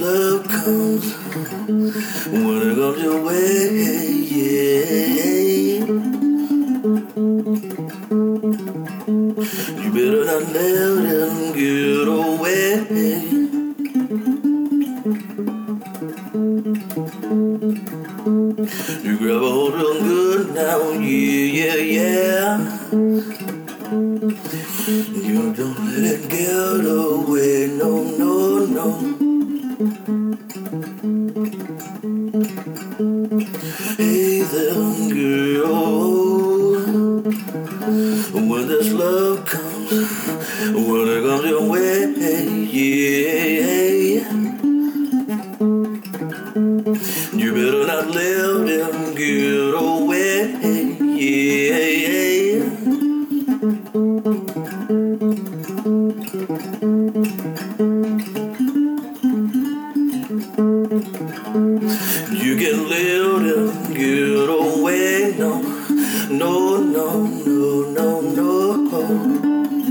love comes, when it comes your way, yeah. You better not let him get away. You grab a hold real good now, yeah, yeah, yeah. You don't let it get away, no, no, no. Love comes, when it comes your way, yeah. You better not let them get away, yeah. You can let them get away, no, no, no,